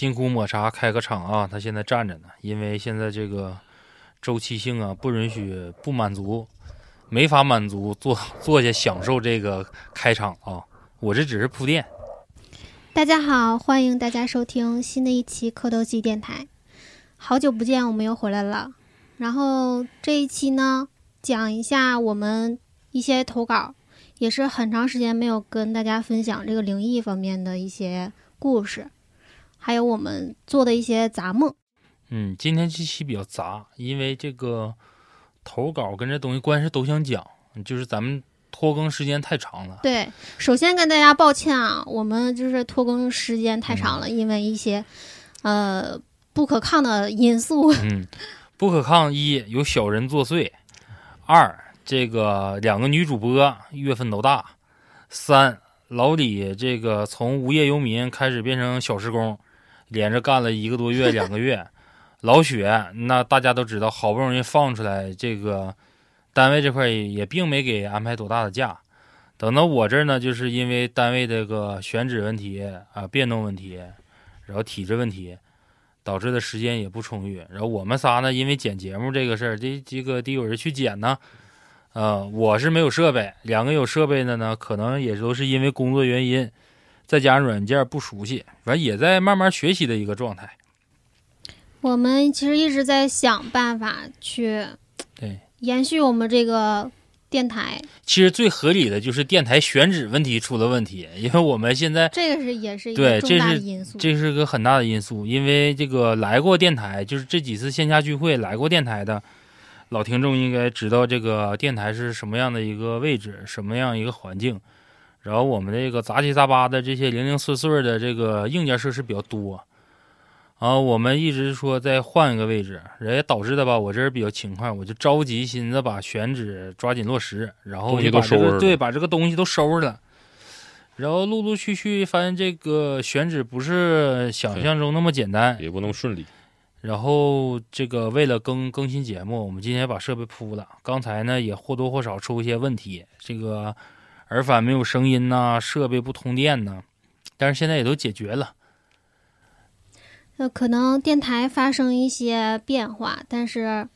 辛苦抹茶开个场啊，他现在站着呢，因为现在这个周期性啊不允许不满足，没法满足坐坐下享受这个开场啊，我这只是铺垫。大家好，欢迎大家收听新的一期磕头机电台。好久不见，我们又回来了。然后这一期呢，讲一下我们一些投稿，也是很长时间没有跟大家分享这个灵异方面的一些故事。还有我们做的一些杂梦。嗯，今天这期比较杂，因为这个投稿跟这东西关系都想讲，就是咱们拖更时间太长了。对，首先跟大家抱歉啊，我们就是拖更时间太长了，因为一些呃不可抗的因素。嗯，不可抗一有小人作祟，二这个两个女主播月份都大，三老李这个从无业游民开始变成小时工。连着干了一个多月、两个月，老雪那大家都知道，好不容易放出来，这个单位这块也并没给安排多大的假。等到我这儿呢，就是因为单位这个选址问题啊、变动问题，然后体制问题，导致的时间也不充裕。然后我们仨呢，因为剪节目这个事儿，这这个得有人去剪呢。呃，我是没有设备，两个有设备的呢，可能也都是因为工作原因。再加上软件不熟悉，反正也在慢慢学习的一个状态。我们其实一直在想办法去对延续我们这个电台。其实最合理的就是电台选址问题出了问题，因为我们现在这个是也是一个重大的因素，这是个很大的因素。因为这个来过电台，就是这几次线下聚会来过电台的老听众应该知道，这个电台是什么样的一个位置，什么样一个环境。然后我们这个杂七杂八的这些零零碎碎的这个硬件设施比较多，然后我们一直说再换一个位置，也导致的吧，我这人比较勤快，我就着急寻思把选址抓紧落实，然后就把这个对把这个东西都收拾了，然后陆陆续续发现这个选址不是想象中那么简单，也不能顺利。然后这个为了更更新节目，我们今天把设备铺了，刚才呢也或多或少出一些问题，这个。耳返没有声音呐，设备不通电呐，但是现在也都解决了。呃，可能电台发生一些变化，但是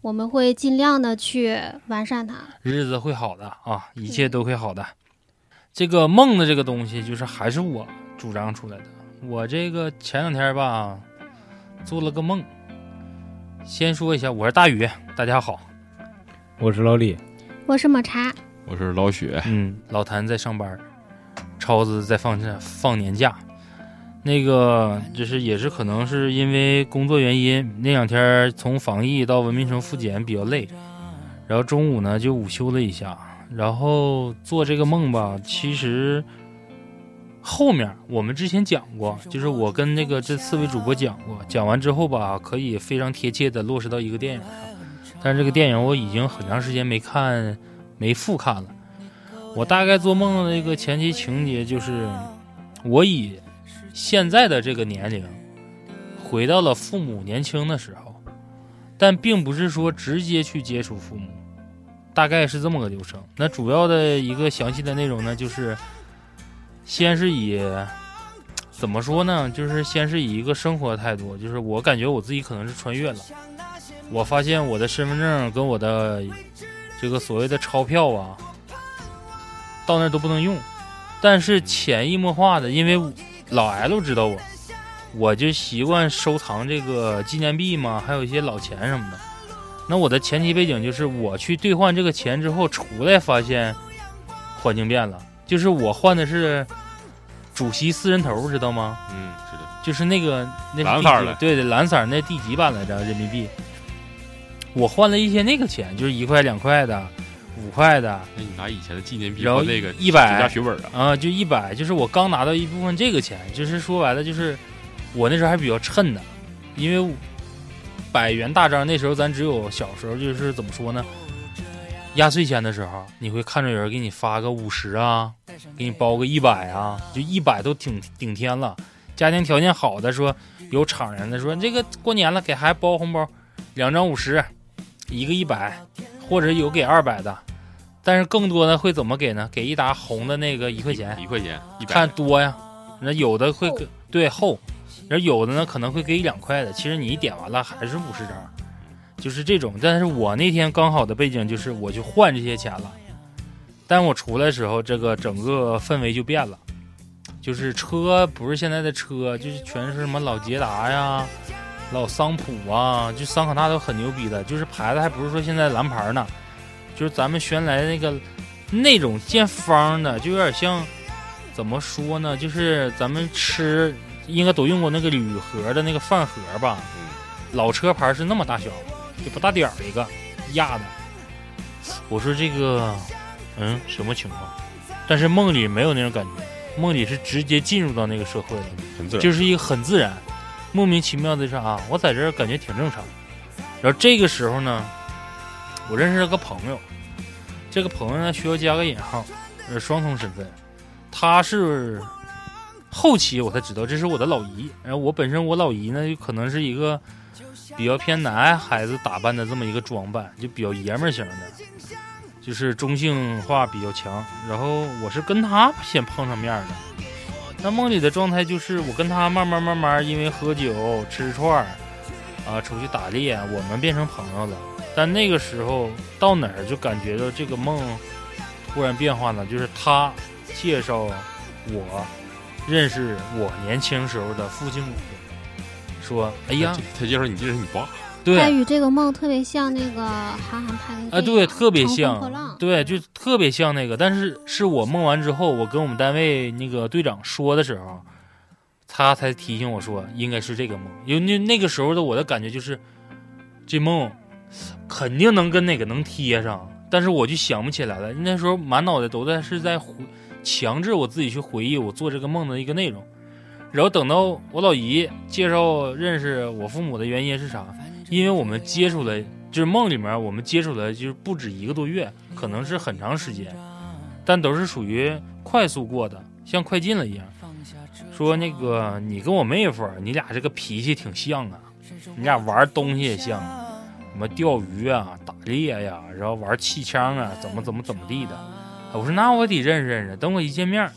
我们会尽量的去完善它。日子会好的啊，一切都会好的。这个梦的这个东西，就是还是我主张出来的。我这个前两天吧，做了个梦。先说一下，我是大宇，大家好。我是老李，我是抹茶。我是老雪，嗯，老谭在上班，超子在放假放年假，那个就是也是可能是因为工作原因，那两天从防疫到文明城复检比较累，然后中午呢就午休了一下，然后做这个梦吧，其实后面我们之前讲过，就是我跟那个这四位主播讲过，讲完之后吧，可以非常贴切的落实到一个电影。上，但是这个电影我已经很长时间没看。没复看了，我大概做梦的那个前期情节就是，我以现在的这个年龄回到了父母年轻的时候，但并不是说直接去接触父母，大概是这么个流程。那主要的一个详细的内容呢，就是先是以怎么说呢，就是先是以一个生活态度，就是我感觉我自己可能是穿越了，我发现我的身份证跟我的。这个所谓的钞票啊，到那都不能用，但是潜移默化的，因为老 L 知道我，我就习惯收藏这个纪念币嘛，还有一些老钱什么的。那我的前提背景就是，我去兑换这个钱之后出来，发现环境变了，就是我换的是主席四人头，知道吗？嗯，知道，就是那个那蓝色的，对对，蓝色那第几版来着？人民币。我换了一些那个钱，就是一块两块的，五块的。那你拿以前的纪念币换那个一百加血本啊？啊，就一百，就是我刚拿到一部分这个钱，就是说白了，就是我那时候还比较趁的，因为百元大张那时候咱只有小时候就是怎么说呢？压岁钱的时候，你会看着有人给你发个五十啊，给你包个一百啊，就一百都挺顶天了。家庭条件好的说有厂人的说这个过年了给孩子包红包，两张五十。一个一百，或者有给二百的，但是更多的会怎么给呢？给一沓红的那个一块钱，一块钱，一看多呀。那有的会对厚，然后有的呢可能会给一两块的，其实你一点完了还是五十张，就是这种。但是我那天刚好的背景就是我去换这些钱了，但我出来的时候，这个整个氛围就变了，就是车不是现在的车，就是全是什么老捷达呀、老桑普啊，就桑塔纳都很牛逼的，就是牌子还不是说现在蓝牌呢，就是咱们原来那个那种见方的，就有点像怎么说呢？就是咱们吃应该都用过那个铝盒的那个饭盒吧？老车牌是那么大小，就不大点儿一个压的。我说这个，嗯，什么情况？但是梦里没有那种感觉，梦里是直接进入到那个社会了。很自然。就是一个很自然、莫名其妙的是啊，我在这儿感觉挺正常。然后这个时候呢，我认识了个朋友，这个朋友呢需要加个引号，呃，双重身份。他是后期我才知道这是我的老姨，然后我本身我老姨呢就可能是一个比较偏男孩子打扮的这么一个装扮，就比较爷们儿型的，就是中性化比较强。然后我是跟他先碰上面的。那梦里的状态就是我跟他慢慢慢慢，因为喝酒吃串儿，啊，出去打猎，我们变成朋友了。但那个时候到哪儿就感觉到这个梦突然变化呢，就是他介绍我认识我年轻时候的父亲母亲，说：“哎呀，他介绍你认识你爸，对，他与这个梦特别像那个韩寒拍的啊，对，特别像，对，就特别像那个。但是是我梦完之后，我跟我们单位那个队长说的时候，他才提醒我说应该是这个梦。因为那那个时候的我的感觉就是，这梦肯定能跟哪个能贴上，但是我就想不起来了。那时候满脑袋都在是在回强制我自己去回忆我做这个梦的一个内容。然后等到我老姨介绍认识我父母的原因是啥？因为我们接触了，就是梦里面我们接触了，就是不止一个多月，可能是很长时间，但都是属于快速过的，像快进了一样。说那个你跟我妹夫，你俩这个脾气挺像啊，你俩玩东西也像，什么钓鱼啊、打猎呀、然后玩气枪啊，怎么怎么怎么地的。我说那我得认识认识。等我一见面，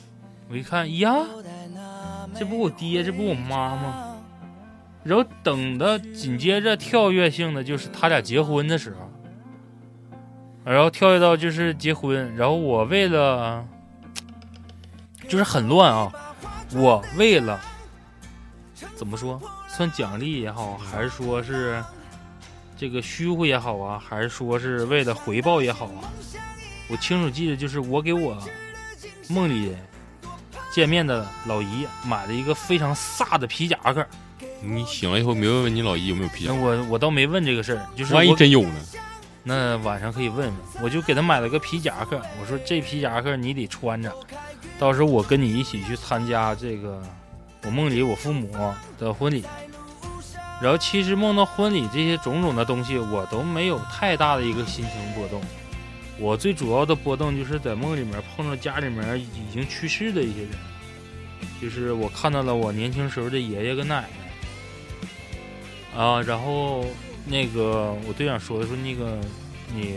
我一看呀，这不我爹，这不我妈吗？然后等的紧接着跳跃性的就是他俩结婚的时候，然后跳跃到就是结婚，然后我为了就是很乱啊，我为了怎么说算奖励也好，还是说是这个虚乎也好啊，还是说是为了回报也好啊，我清楚记得就是我给我梦里见面的老姨买了一个非常飒的皮夹克。你醒了以后没问问你老姨有没有皮夹那？我我倒没问这个事儿，就是万一真有呢？那晚上可以问问。我就给他买了个皮夹克，我说这皮夹克你得穿着，到时候我跟你一起去参加这个我梦里我父母的婚礼。然后其实梦到婚礼这些种种的东西，我都没有太大的一个心情波动。我最主要的波动就是在梦里面碰到家里面已经去世的一些人，就是我看到了我年轻时候的爷爷跟奶奶。啊，然后那个我队长说的说那个你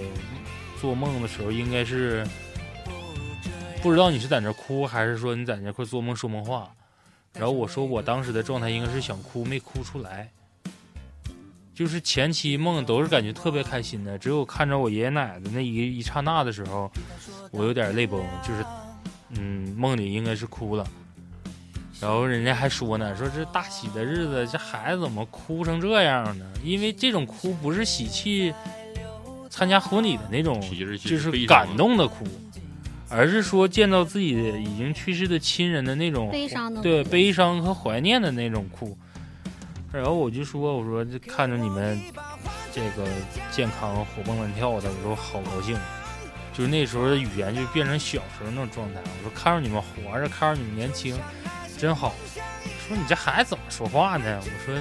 做梦的时候应该是不知道你是在那哭还是说你在那块做梦说梦话，然后我说我当时的状态应该是想哭没哭出来，就是前期梦都是感觉特别开心的，只有看着我爷爷奶奶那一一刹那的时候，我有点泪崩，就是嗯梦里应该是哭了。然后人家还说呢，说这大喜的日子，这孩子怎么哭成这样呢？因为这种哭不是喜气参加婚礼的那种，就是感动的哭，而是说见到自己已经去世的亲人的那种悲伤的对悲伤和怀念的那种哭。然后我就说，我说这看着你们这个健康活蹦乱跳的，我说好高兴。就是那时候的语言就变成小时候那种状态。我说看着你们活着，看着你们年轻，真好。说你这孩子怎么说话呢？我说，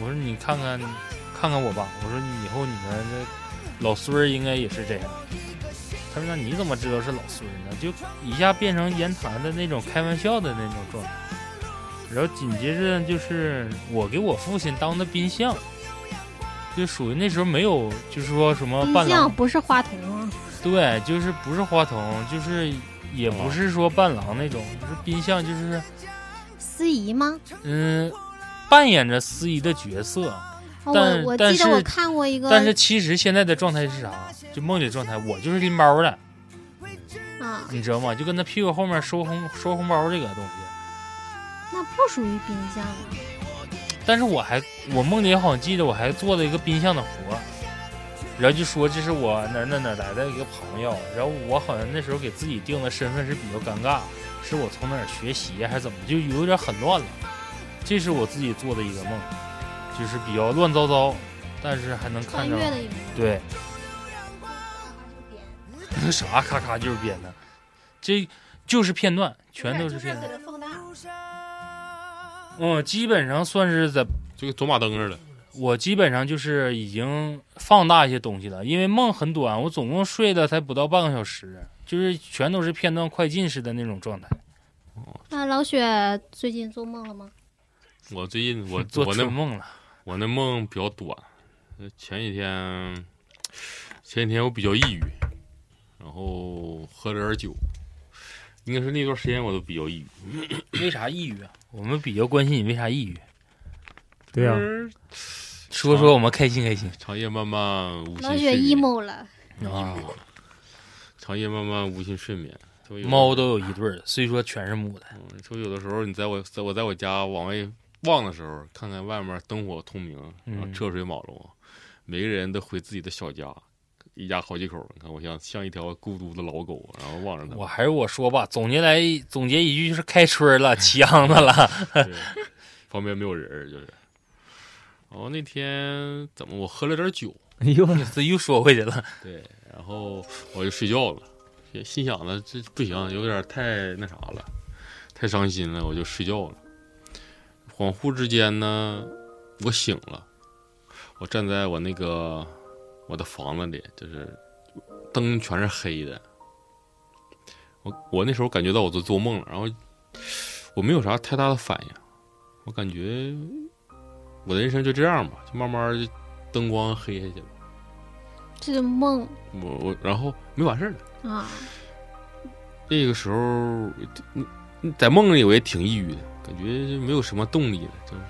我说你看看，看看我吧。我说以后你们这老孙儿应该也是这样。他说那你怎么知道是老孙儿呢？就一下变成言谈的那种开玩笑的那种状态。然后紧接着就是我给我父亲当的宾相，就属于那时候没有，就是说什么冰伴郎，不是花童啊，对，就是不是花童，就是也不是说伴郎那种，就是宾相，就是司仪吗？嗯，扮演着司仪的角色，我我记得我看过一个，但是其实现在的状态是啥？就梦里的状态，我就是拎包的，啊，你知道吗？就跟他屁股后面收红收红包这个东西。那不属于冰箱啊。但是我还我梦里好像记得我还做了一个冰箱的活，然后就说这是我哪哪哪来的一个朋友，然后我好像那时候给自己定的身份是比较尴尬，是我从哪儿学习还是怎么，就有点很乱了。这是我自己做的一个梦，就是比较乱糟糟，但是还能看着穿越的一幕。对，那 啥咔咔就是编的，这就是片段，全都是片段。放大。嗯，基本上算是在就跟走马灯似的。我基本上就是已经放大一些东西了，因为梦很短，我总共睡了才不到半个小时，就是全都是片段快进式的那种状态。那老雪最近做梦了吗？我最近我 做我那春梦了，我那梦比较短，呃前几天前几天我比较抑郁，然后喝了点酒，应该是那段时间我都比较抑郁。为啥抑郁啊？我们比较关心你为啥抑郁，对呀、嗯说说我们开心开心长夜漫漫无心老雪睡眠，emo 了。啊！长夜漫漫无心睡眠。猫都有一对儿，虽说全是母的，嗯，说有的时候你在我在我在我家往外望的时候，看看外面灯火通明，然后嗯车水马龙，每个人都回自己的小家，一家好几口。你看，我像像一条孤独的老狗，然后望着他们。我还是我说吧，总结来总结一句就是开春了，起秧子了。旁边没有人，就是。然后那天怎么我喝了点酒，哎呦，这又说回去了，对，然后我就睡觉了，心心想呢，这不行，有点太那啥了，太伤心了，我就睡觉了。恍惚之间呢，我醒了，我站在我那个我的房子里，就是灯全是黑的。我我那时候感觉到我都做梦了，然后我没有啥太大的反应，我感觉我的人生就这样吧，就慢慢就灯光黑下去了。这是梦我我然后没完事儿了。啊，那个时候，在梦里我也挺抑郁的，感觉就没有什么动力了，就是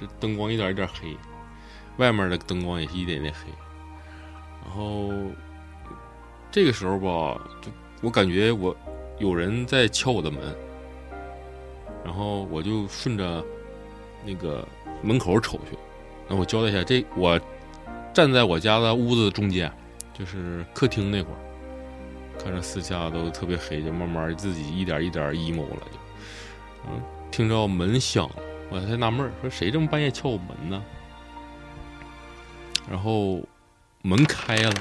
这灯光一点一点黑，外面的灯光也是一点点黑。然后这个时候吧，就我感觉我有人在敲我的门，然后我就顺着那个门口瞅去。那我交代一下，这我站在我家的屋子中间，就是客厅那块儿。看着四下都特别黑，就慢慢自己一点一点 emo 了，就，嗯，听着门响了，我才纳闷儿，说谁这么半夜敲我门呢？然后门开了，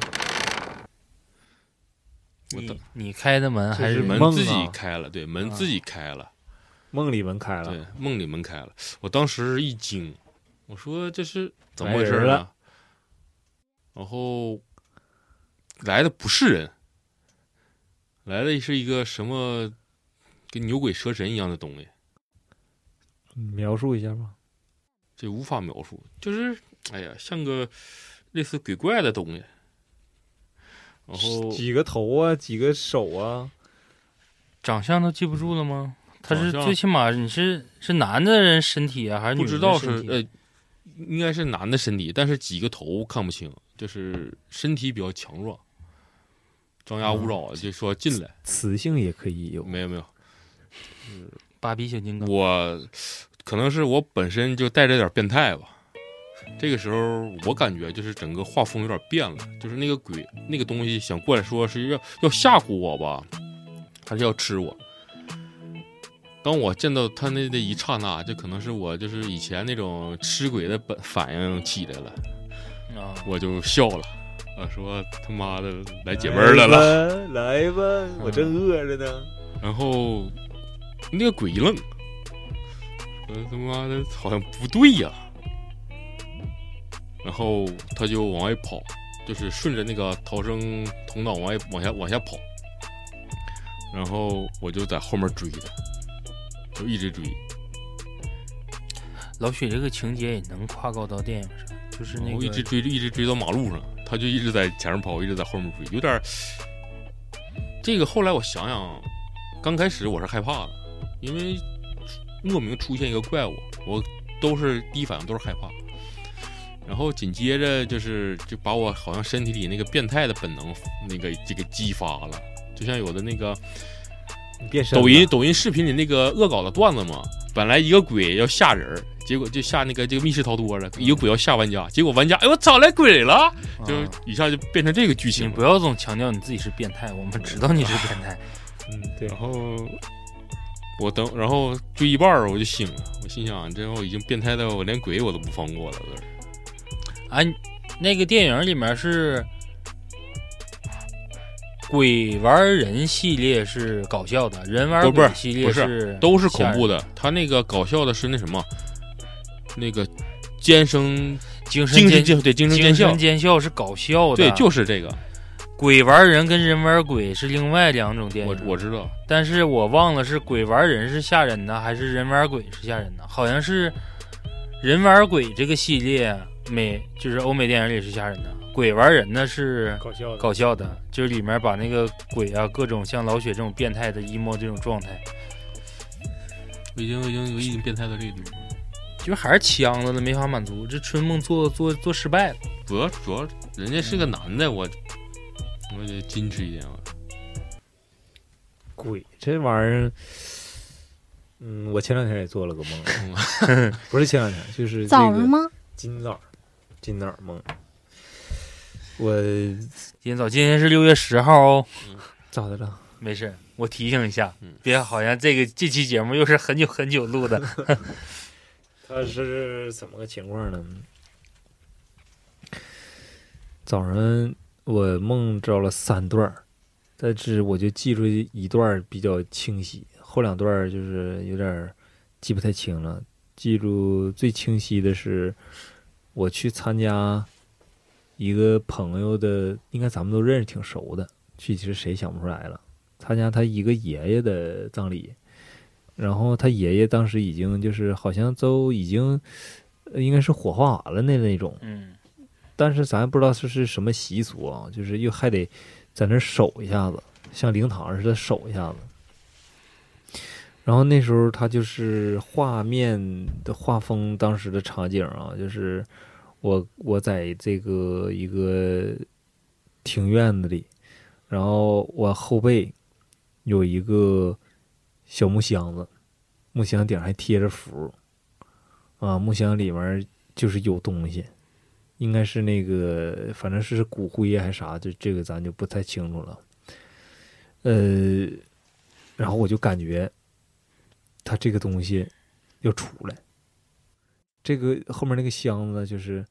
我你等你开的门还是门自己开了，对，门啊自己开了，梦里门开了，对，梦里门开了，我当时一惊，我说这是怎么回事呢？然后来的不是人，来的是一个什么跟牛鬼蛇神一样的东西，描述一下吧。这无法描述，就是哎呀，像个类似鬼怪的东西。然后几个头啊，几个手啊，长相都记不住了吗？他是最起码你是是男的人身体啊，还是女不知道人的身体是呃，应该是男的身体，但是几个头看不清，就是身体比较强壮，张牙舞爪，就说进来，雌性也可以有。没有没有，芭比小金刚，我可能是我本身就带着点变态吧。这个时候，我感觉就是整个画风有点变了，就是那个鬼那个东西想过来说是要要吓唬我吧，还是要吃我？当我见到他那那一刹那，就可能是我就是以前那种吃鬼的本反应起来了，啊，我就笑了，啊，说他妈的来解闷儿来了。了，来吧，我正饿着呢。然后那个鬼一愣，说他妈的好像不对呀、然后他就往外跑，就是顺着那个逃生通道往外往下往下跑。然后我就在后面追他，就一直追。老许这个情节也能跨高到电影上，就是那个我一直追一直追到马路上，他就一直在前面跑，一直在后面追，有点。这个后来我想想，刚开始我是害怕的，因为莫名出现一个怪物，我都是第一反应都是害怕。然后紧接着就是就把我好像身体里那个变态的本能那个这个激发了，就像有的那个你变身抖音抖音视频里那个恶搞的段子嘛，本来一个鬼要吓人儿，结果就吓那个这个密室逃脱了，一个鬼要吓玩家，结果玩家哎我找来鬼了，就啊一下就变成这个剧你情你。不要总强调你自己是变态，我们知道你是变态。嗯，对然，后我等，然后追一半儿我就醒了，我心想这我已经变态到我连鬼我都不放过了，都是。啊，那个电影里面是鬼玩人系列是搞笑的，人玩鬼系列不是都是恐怖的，他那个搞笑的是那什么，那个尖声精神尖精对精神尖精笑是搞笑的，对，就是这个，鬼玩人跟人玩鬼是另外两种电我影。我知道，但是我忘了是鬼玩人是吓人的，还是人玩鬼是吓人的？好像是人玩鬼这个系列美，就是欧美电影里是吓人的，鬼玩人呢是搞笑的搞笑的，就是里面把那个鬼啊，各种像老雪这种变态的 emo 这种状态，我已经我已经我已经变态到这个地步。就还是呛着了，没法满足。这春梦做做做失败了，主要主要人家是个男的，我我得矜持一点啊。鬼这玩意儿，嗯，我前两天也做了个梦，不是前两天，就是这个早上吗？今早，今早梦。我今天早，今天是六月十号哦，咋的了？没事，我提醒一下嗯，别好像这个这期节目又是很久很久录的。他是怎么个情况呢？早上我梦着了三段，但是我就记住一段比较清晰，后两段就是有点记不太清了。记住最清晰的是，我去参加一个朋友的，应该咱们都认识挺熟的，具体是谁想不出来了。参加他一个爷爷的葬礼，然后他爷爷当时已经就是好像都已经，呃应该是火化完了的那种，嗯但是咱不知道是是什么习俗啊，就是又还得在那儿守一下子，像灵堂似的守一下子。然后那时候他就是画面的画风，当时的场景啊，就是我我在这个一个庭院子里，然后我后背有一个小木箱子，木箱顶还贴着符，啊，木箱里面就是有东西，应该是那个，反正是骨灰还是啥，就这个咱就不太清楚了。呃，然后我就感觉它这个东西要出来，这个后面那个箱子就是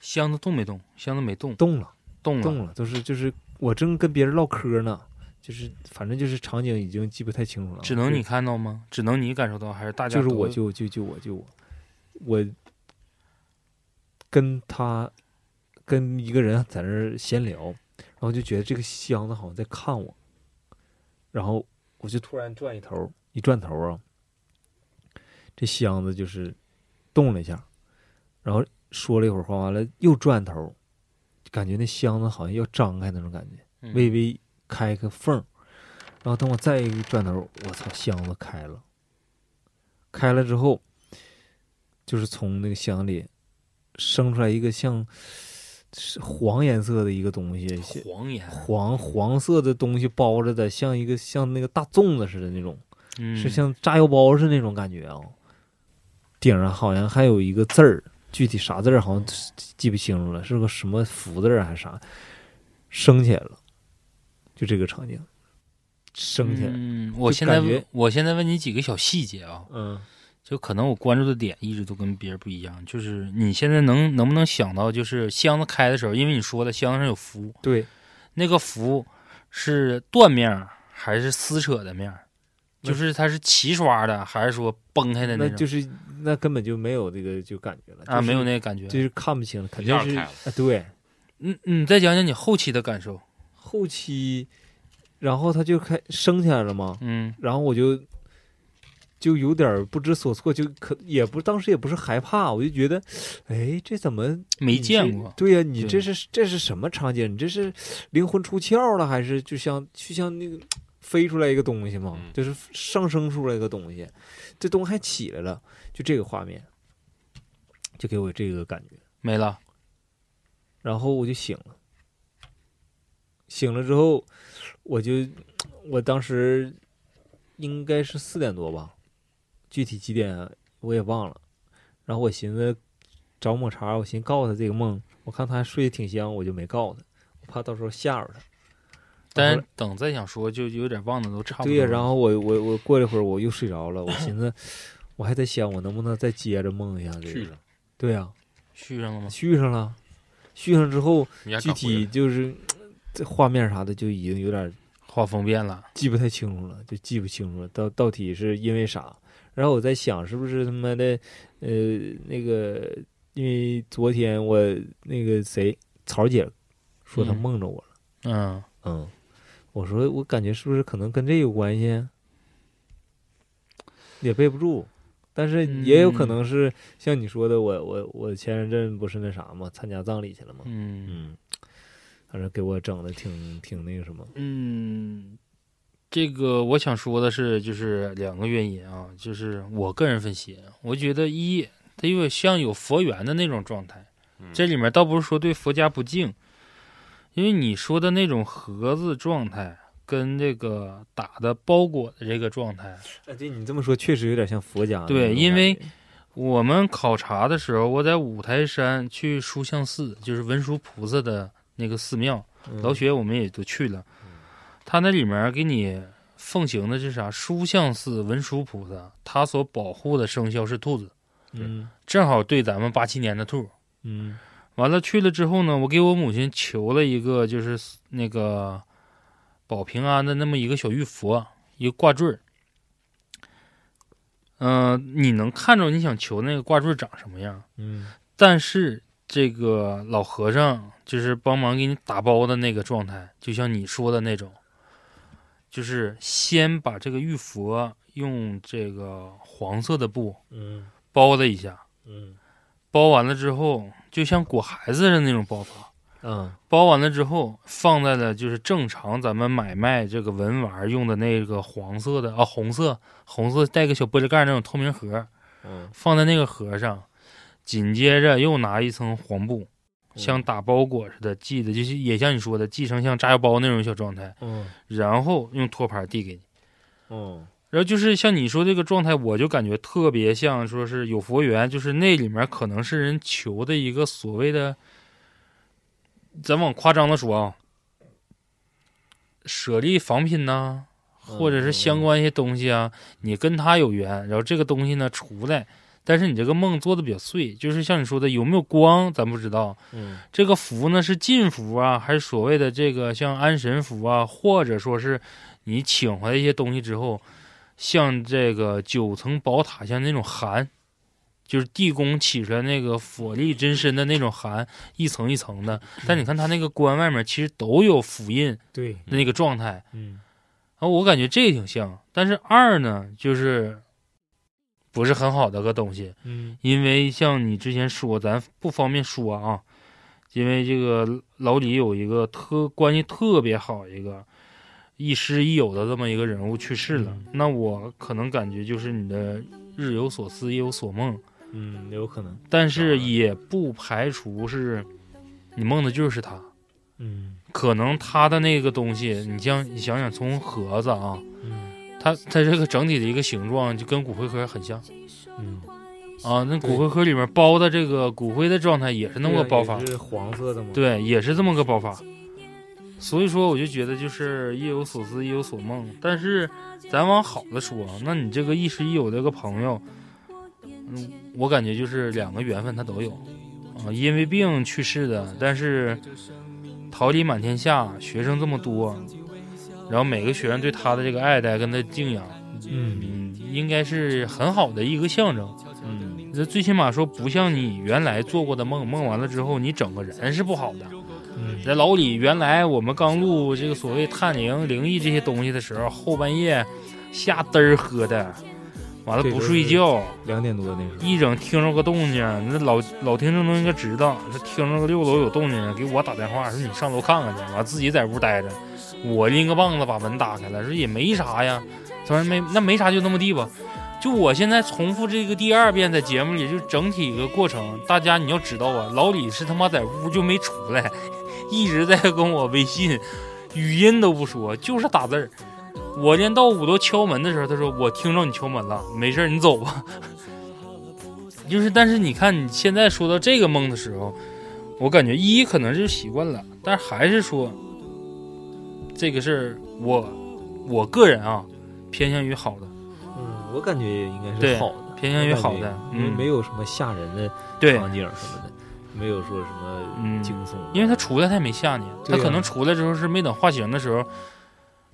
箱子动没动？箱子没动，动了，动了。动了，都是就是我正跟别人唠嗑呢，就是反正就是场景已经记不太清楚了，只能你看到吗？只能你感受到，还是大家就是我就就就我就我，我跟他跟一个人在那儿闲聊，然后就觉得这个箱子好像在看我，然后我就突然转一头，一转头啊，这箱子就是动了一下，然后说了一会儿话，完了又转头，感觉那箱子好像要张开那种感觉，嗯。微微开个缝儿，然后等我再一转头，我操，箱子开了，开了之后，就是从那个箱里生出来一个像是黄颜色的一个东西，黄颜，黄黄色的东西包着的，像一个像那个大粽子似的那种，嗯。是像炸药包似的那种感觉啊、顶上好像还有一个字儿，具体啥字儿好像记不清楚了，是个什么福字儿还是啥，升起来了，就这个场景，升起来，嗯，我现在问我现在问你几个小细节啊，嗯就可能我关注的点一直都跟别人不一样，就是你现在能能不能想到，就是箱子开的时候，因为你说的箱子上有符，对，那个符是断面儿还是撕扯的面就是它是齐刷的，还是说崩开的那种？那就是那根本就没有这个就感觉了啊，没有那，个感觉。就是看不清了，肯定是一下开了啊，对，嗯嗯，再讲讲你后期的感受。后期，然后他就开升起来了嘛，嗯然后我就就有点不知所措，就可也不当时也不是害怕，我就觉得，哎，这怎么没见过对呀、你这是这是什么场景？你这是灵魂出窍了，还是就像就像那个飞出来一个东西嘛，嗯就是上升出来一个东西，这东西还起来了，就这个画面，就给我这个感觉。没了。然后我就醒了，醒了之后，我就我当时应该是四点多吧，具体几点我也忘了。然后我寻思找抹茶，我寻思告诉他这个梦，我看他还睡得挺香，我就没告诉他，我怕到时候吓着他。但是等再想说，就有点忘的都差不多。对呀，然后我我我过了一会儿我又睡着了，我寻思我还在想我能不能再接着梦一下这个。对呀、续上了吗？续上了，续上之后具体就是这画面啥的就已经有点画风变了。记不太清楚了，就记不清楚了，到到底是因为啥？然后我在想，是不是他妈的，呃，那个，因为昨天我那个谁曹姐说她嗯梦着我了，嗯，嗯，我说我感觉是不是可能跟这有关系？也背不住，但是也有可能是像你说的，我我我前一阵不是那啥嘛，参加葬礼去了嘛，嗯。嗯，反正给我整的挺挺那个什么，嗯，这个我想说的是，就是两个原因啊，就是我个人分析，我觉得一，它有点像有佛缘的那种状态，嗯。这里面倒不是说对佛家不敬，因为你说的那种盒子状态。跟这个打的包裹的这个状态，哎，对你这么说，确实有点像佛家对因为我们考察的时候，我在五台山去书相寺，就是文殊菩萨的那个寺庙，嗯老雪我们也都去了。他那里面给你奉行的是啥？书相寺文殊菩萨，他所保护的生肖是兔子，嗯正好对咱们八七年的兔。嗯完了去了之后呢，我给我母亲求了一个，就是那个保平安的那么一个小玉佛，一个挂坠儿。嗯、你能看着你想求那个挂坠长什么样？嗯。但是这个老和尚就是帮忙给你打包的那个状态，就像你说的那种，就是先把这个玉佛用这个黄色的布嗯。包了一下，嗯。包完了之后，就像裹孩子的那种包法。嗯包完了之后，放在了就是正常咱们买卖这个文玩用的那个黄色的啊红色红色带个小玻璃盖那种透明盒，嗯放在那个盒上，紧接着又拿一层黄布，像打包裹似的系的，就是也像你说的系成像炸药包那种小状态，嗯然后用托盘递给你。嗯然后就是像你说这个状态，我就感觉特别像说是有佛缘，就是那里面可能是人求的一个所谓的，咱往夸张的说啊，舍利仿品呐、或者是相关一些东西啊，你跟他有缘，然后这个东西呢出来，但是你这个梦做的比较碎，就是像你说的有没有光咱不知道，嗯。这个符呢是禁符啊，还是所谓的这个像安神符啊，或者说是你请回来一些东西之后，像这个九层宝塔像那种寒，就是地宫起出来那个佛力真身的那种寒，一层一层的。但你看它那个棺外面其实都有符印对的那个状态，嗯啊，我感觉这个挺像。但是二呢，就是不是很好的个东西，嗯因为像你之前说，咱不方便说啊，因为这个老李有一个特关系特别好一个亦师亦友的这么一个人物去世了，嗯那我可能感觉就是你的日有所思，夜有所梦，嗯有可能但是也不排除是你梦的就是他，嗯可能他的那个东西，你像你想想，从盒子啊，嗯它它这个整体的一个形状就跟骨灰盒很像嗯啊，那骨灰盒里面包的这个骨灰的状态也是那么个包法也，是黄色的吗？对，也是这么个包法。所以说，我就觉得就是夜有所思，夜有所梦。但是，咱往好的说，那你这个亦师亦友这个朋友，嗯，我感觉就是两个缘分他都有啊，因为病去世的，但是桃李满天下，学生这么多，然后每个学生对他的这个爱戴跟他敬仰，嗯嗯，应该是很好的一个象征。嗯这最起码说不像你原来做过的梦，梦完了之后你整个人是不好的。嗯。在老李原来我们刚录这个所谓探灵、灵异这些东西的时候，后半夜下嘚儿喝的，完了不睡觉，两点多那时候。一整听着个动静，那老老听众都应该知道，这听着个六楼有动静，给我打电话说你上楼看看去，完了自己在屋待着，我拎个棒子把门打开了，说也没啥呀。他说没，那没啥，就那么地吧。就我现在重复这个第二遍，在节目里就整体一个过程，大家你要知道啊，老李是他妈在屋就没出来，一直在跟我微信，语音都不说，就是打字儿。我连到五楼敲门的时候，他说我听着你敲门了，没事你走吧。就是，但是你看你现在说到这个梦的时候，我感觉一可能是习惯了，但是还是说这个事儿，我我个人啊偏向于好的，嗯，我感觉应该是好的，偏向于好的因为嗯，没有什么吓人的，场景什么的，没有说什么嗯惊悚，因为他出来他也没吓你，他可能出来之后是没等化形的时候，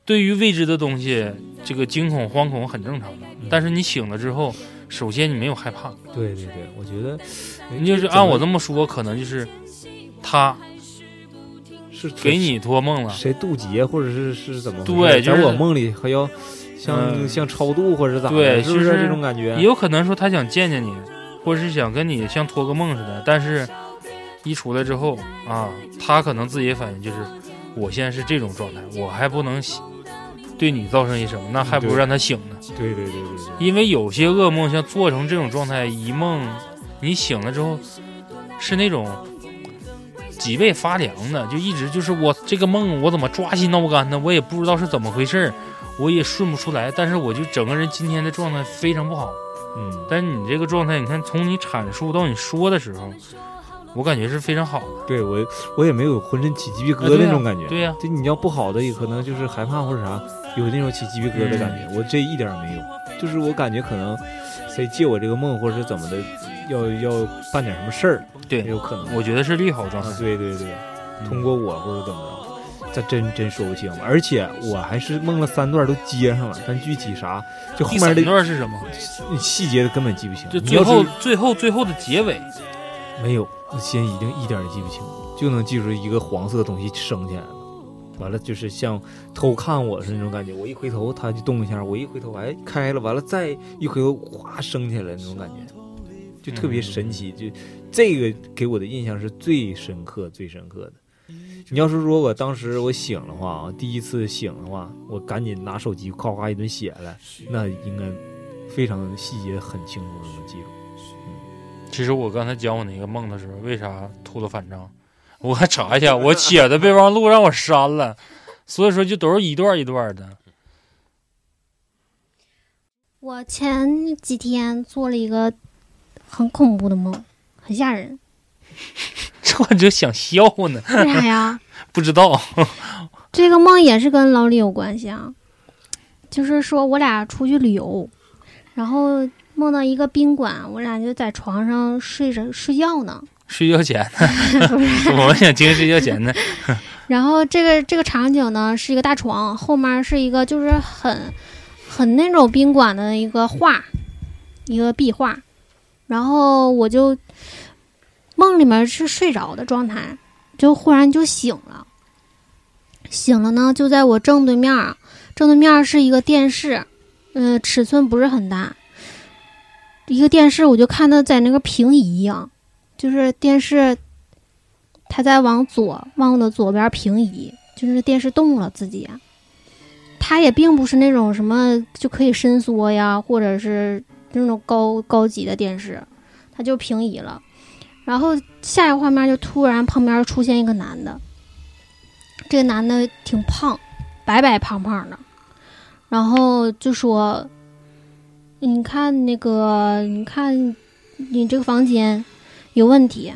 对于未知的东西，这个惊恐惶恐很正常的。嗯但是你醒了之后，首先你没有害怕，对对对，我觉得你就是按我这么说，可能就是他是给你托梦了，谁渡劫，或者是是怎么？对就是在我梦里还要像、嗯像超度或者是咋的？对是不就是这种感觉也？有可能说他想见见你，或者是想跟你像托个梦似的，但是一出来之后啊，他可能自己反应就是，我现在是这种状态，我还不能醒对你造成一什么，那还不如让他醒呢。对对对对对，因为有些噩梦像做成这种状态，一梦你醒了之后是那种脊背发凉的，就一直就是我这个梦我怎么抓心挠肝的，我也不知道是怎么回事儿，我也顺不出来，但是我就整个人今天的状态非常不好。嗯，但是你这个状态，你看从你阐述到你说的时候，我感觉是非常好的。对我我也没有浑身起鸡皮疙瘩那种感觉。对呀就你要不好的，也可能就是害怕或者啥，有那种起鸡皮疙瘩的感嗯觉。我这一点儿没有，就是我感觉可能谁借我这个梦，或者是怎么的，要要办点什么事儿，对也有可能。我觉得是利好状态啊，。对对对，嗯通过我或者怎么着，这真真说不清。而且我还是梦了三段都接上了，但具体啥，就后面的段是什么？细节根本记不清。就最后最后最后的结尾，没有，我现在已经一点儿也记不清，就能记住一个黄色的东西升起来了。完了就是像偷看我是那种感觉，我一回头它就动一下，我一回头哎开了，完了再一回头哗升起来那种感觉，就特别神奇。就这个给我的印象是最深刻、最深刻的。你要是说我当时我醒的话啊，第一次醒的话，我赶紧拿手机夸夸一顿写来，那应该非常细节很清楚的能记住。其实我刚才讲我那个梦的时候，为啥秃了反账？我还查一下，我写的备忘录让我删了，所以说就都是一段一段的。我前几天做了一个很恐怖的梦，很吓人。这我就想笑呢，为啥呀？不知道。这个梦也是跟老李有关系啊，就是说我俩出去旅游，然后梦到一个宾馆，我俩就在床上睡着睡觉呢，睡觉前。呢，我想听睡觉前呢。然后这个这个场景呢是一个大床，后面是一个就是很很那种宾馆的一个画，一个壁画。然后我就梦里面是睡着的状态，就忽然就醒了。醒了呢，就在我正对面，正对面是一个电视，呃，尺寸不是很大。一个电视，我就看到在那个平移一样，就是电视它在往左，往的左边平移，就是电视动了自己。它也并不是那种什么就可以伸缩呀，或者是那种高高级的电视，它就平移了。然后下一个画面就突然旁边出现一个男的，这个男的挺胖，白白胖胖的，然后就说：“你看那个，你看你这个房间有问题。”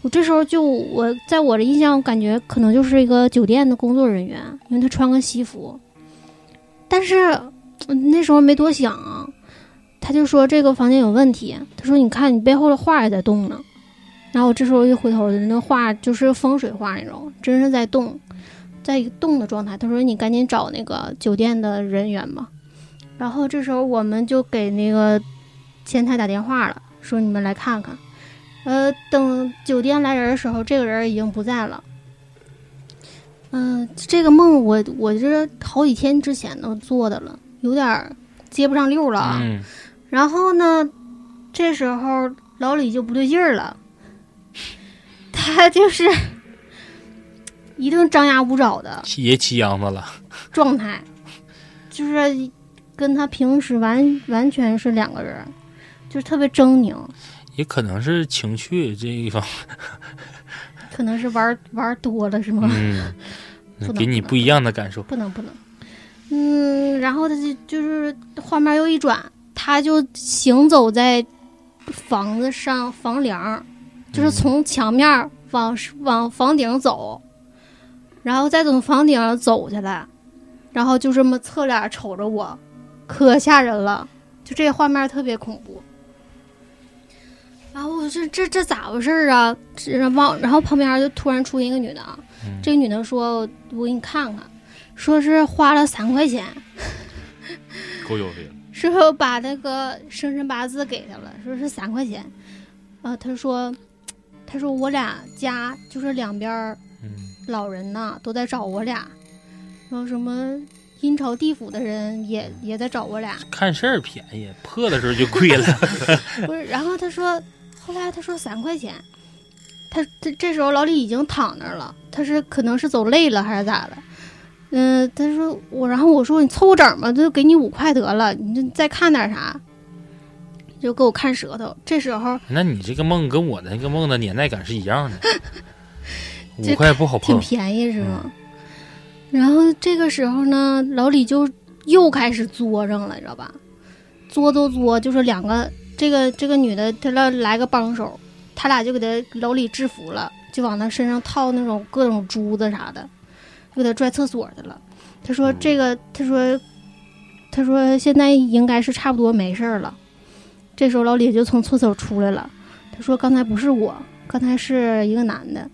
我这时候就我在我的印象我感觉可能就是一个酒店的工作人员，因为他穿个西服，但是那时候没多想啊，他就说这个房间有问题，他说你看你背后的画也在动呢，然后我这时候一回头，那画就是风水画那种，真是在动，在一个动的状态。他说你赶紧找那个酒店的人员吧，然后这时候我们就给那个前台打电话了，说你们来看看。呃，等酒店来人的时候，这个人已经不在了。嗯、这个梦我我这好几天之前都做的了，有点接不上溜了啊。嗯，然后呢，这时候老李就不对劲儿了，他就是一顿张牙舞爪的也起秧子了。状态，就是跟他平时完完全是两个人，就是特别狰狞，也可能是情绪这一方，可能是玩玩多了是吗？给你不一样的感受。不能不能，嗯，然后他就就是画面又一转，他就行走在房子上房梁，就是从墙面儿往往房顶走，然后再从房顶上走下来，然后就这么侧脸瞅着我，可吓人了，就这个画面特别恐怖。然后我说这这咋回事儿啊？这往然后旁边就突然出现一个女的啊，嗯这个女的说：“我给你看看，说是花了三块钱，够消费了。说把那个生辰八字给他了，说是三块钱。呃，他说，他说我俩家就是两边老人呐都在找我俩，然后什么阴曹地府的人也也在找我俩，看事儿便宜，破的时候就贵了。不是。然后他说，后来他说三块钱，他他这时候老李已经躺那儿了，他是可能是走累了还是咋的？嗯、他说我，然后我说你凑个整吧，就给你五块得了，你就再看点啥，就给我看舌头。这时候那你这个梦跟我的那个梦的年代感是一样的，五块不好碰。挺便宜是吗？然后这个时候呢，老李就又开始作上了，你知道吧？作作作，就是两个这个这个女的，她来来个帮手，他俩就给他老李制服了，就往他身上套那种各种珠子啥的，就给他拽厕所去了。他说嗯这个，他说他说现在应该是差不多没事儿了。这时候老李就从厕所出来了，他说刚才不是我，刚才是一个男的。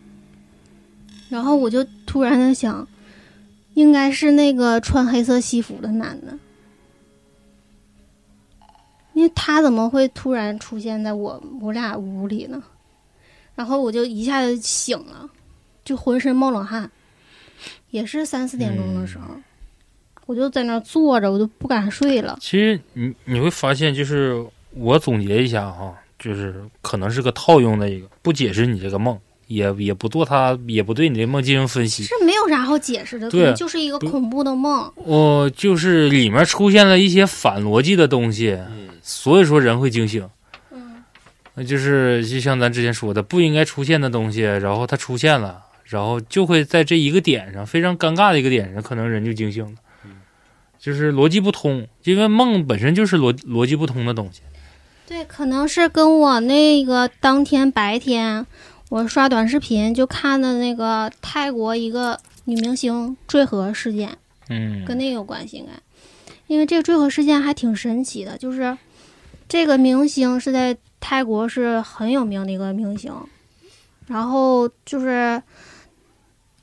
然后我就突然的想，应该是那个穿黑色西服的男的，因为他怎么会突然出现在我我俩屋里呢？然后我就一下子醒了，就浑身冒冷汗，也是三四点钟的时候，我就在那坐着，我就不敢睡了。其实你你会发现，就是我总结一下哈，就是可能是个套用的一个，不解释你这个梦，也也不做它，也不对你这梦进行分析。是没有啥好解释的，对就是一个恐怖的梦。我、就是里面出现了一些反逻辑的东西，嗯，所以说人会惊醒。嗯，那就是就像咱之前说的，不应该出现的东西，然后它出现了，然后就会在这一个点上，非常尴尬的一个点上，可能人就惊醒了。就是逻辑不通，因为梦本身就是逻逻辑不通的东西。对，可能是跟我那个当天白天我刷短视频就看的那个泰国一个女明星坠河事件，嗯，跟那个有关系应该。因为这个坠河事件还挺神奇的，就是这个明星是在泰国是很有名的一个明星，然后就是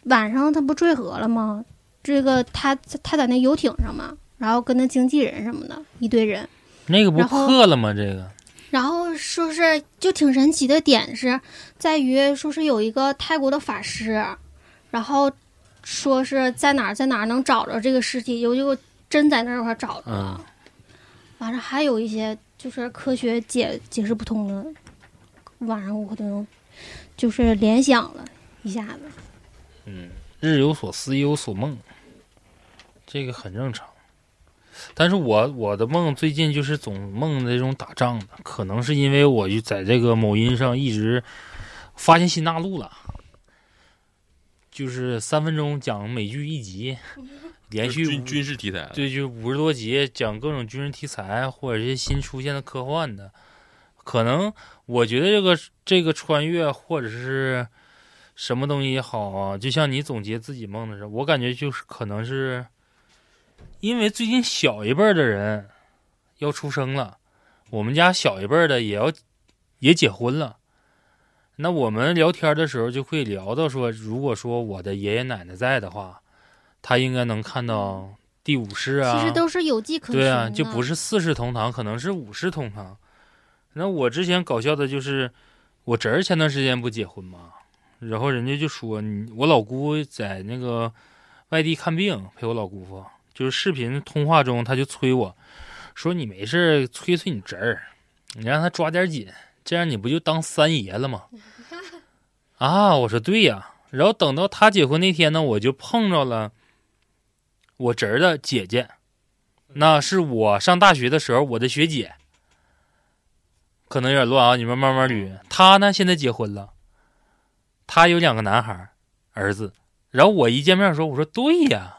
晚上他不坠河了吗？这个他他在那游艇上嘛，然后跟那经纪人什么的一堆人，那个不破了吗？这个然后说是就挺神奇的点是在于说是有一个泰国的法师，然后说是在哪儿在哪儿能找着这个尸体，有就真在那块儿找着了。完了还有一些就是科学解解释不通的，晚上我可能就是联想了一下子。嗯，日有所思，夜有所梦，这个很正常。但是我我的梦最近就是总梦那种打仗的，可能是因为我就在这个某音上一直发现新大陆了，就是三分钟讲美剧一集，连续军军事题材，对，就五十多集讲各种军事题材或者是新出现的科幻的，可能我觉得这个这个穿越或者是什么东西也好啊，就像你总结自己梦的时候，我感觉就是可能是因为最近小一辈儿的人要出生了，我们家小一辈儿的也要也结婚了。那我们聊天的时候就会聊到说，如果说我的爷爷奶奶在的话，他应该能看到第五世啊，其实都是有迹可循对啊，就不是四世同堂，可能是五世同堂。那我之前搞笑的就是，我侄儿前段时间不结婚嘛，然后人家就说你我老姑在那个外地看病，陪我老姑父，就是视频通话中他就催我说你没事儿催催你侄儿，你让他抓点紧，这样你不就当三爷了吗？啊，我说对呀，然后等到他结婚那天呢，我就碰着了我侄儿的姐姐，那是我上大学的时候我的学姐。可能有点乱啊，你们慢慢捋。她呢，现在结婚了，她有两个男孩儿子。然后我一见面说：“我说对呀，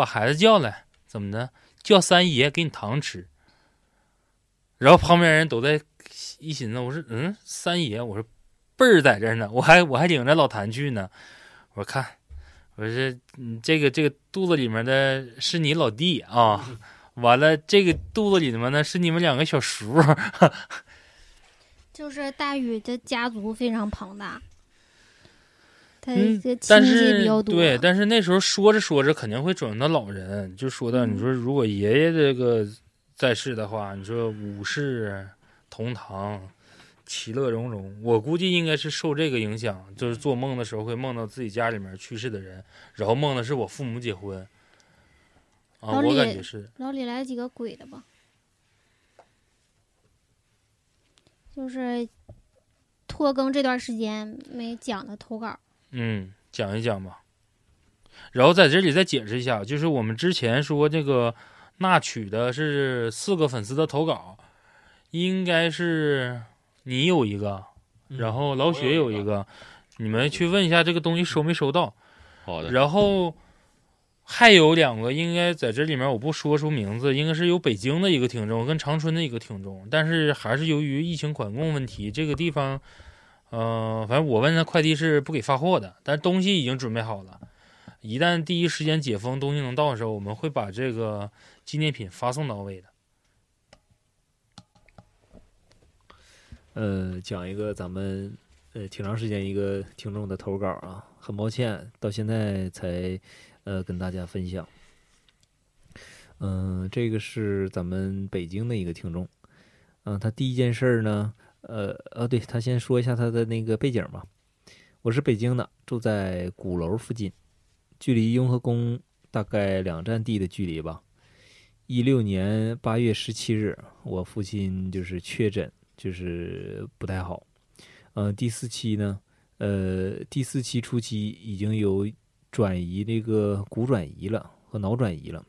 把孩子叫来，怎么的？叫三爷给你糖吃。”然后旁边人都在一寻思，我说：“嗯，三爷，我说辈儿在这呢，我还我还领着老谭去呢。”我说：“看，我说这这个这个肚子里面的是你老弟啊，完了这个肚子里面呢是你们两个小叔。”就是大禹的家族非常庞大，但是。对，但是那时候说着说着肯定会转到老人，就说到嗯你说如果爷爷这个在世的话，你说五世同堂，其乐融融，我估计应该是受这个影响，就是做梦的时候会梦到自己家里面去世的人，然后梦的是我父母结婚。啊，我感觉是，老李来几个鬼的吧？就是拖更这段时间没讲的投稿，嗯，讲一讲吧。然后在这里再解释一下，就是我们之前说这个纳取的是四个粉丝的投稿，应该是你有一个，然后老雪有一个，你们去问一下这个东西收没收到。好的，然后还有两个，应该在这里面我不说出名字，应该是有北京的一个听众跟长春的一个听众，但是还是由于疫情管控问题，这个地方，呃，反正我问他快递是不给发货的，但是东西已经准备好了。一旦第一时间解封，东西能到的时候，我们会把这个纪念品发送到位的。呃，讲一个咱们呃挺长时间一个听众的投稿啊，很抱歉到现在才呃跟大家分享。嗯、这个是咱们北京的一个听众，嗯、他第一件事呢，呃呃，对他先说一下他的那个背景吧。我是北京的，住在鼓楼附近，距离雍和宫大概两站地的距离吧。一六年八月十七日，我父亲就是确诊，就是不太好。呃，第四期呢，呃，第四期初期已经有转移这个骨转移了和脑转移了。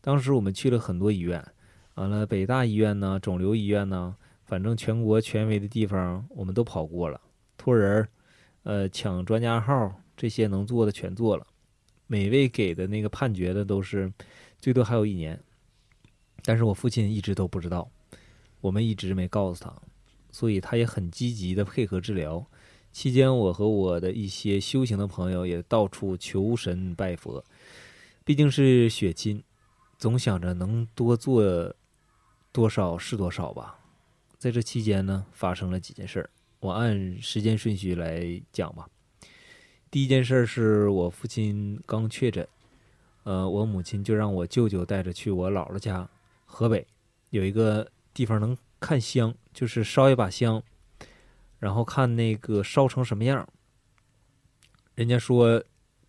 当时我们去了很多医院，完了北大医院呢、肿瘤医院呢，反正全国权威的地方我们都跑过了，托人，呃，抢专家号这些能做的全做了。每位给的那个判决的都是最多还有一年，但是我父亲一直都不知道，我们一直没告诉他，所以他也很积极的配合治疗。期间，我和我的一些修行的朋友也到处求神拜佛，毕竟是血亲，总想着能多做多少是多少吧。在这期间呢，发生了几件事儿，我按时间顺序来讲吧。第一件事是我父亲刚确诊，呃，我母亲就让我舅舅带着去我姥姥家，河北有一个地方能看香，就是烧一把香，然后看那个烧成什么样。人家说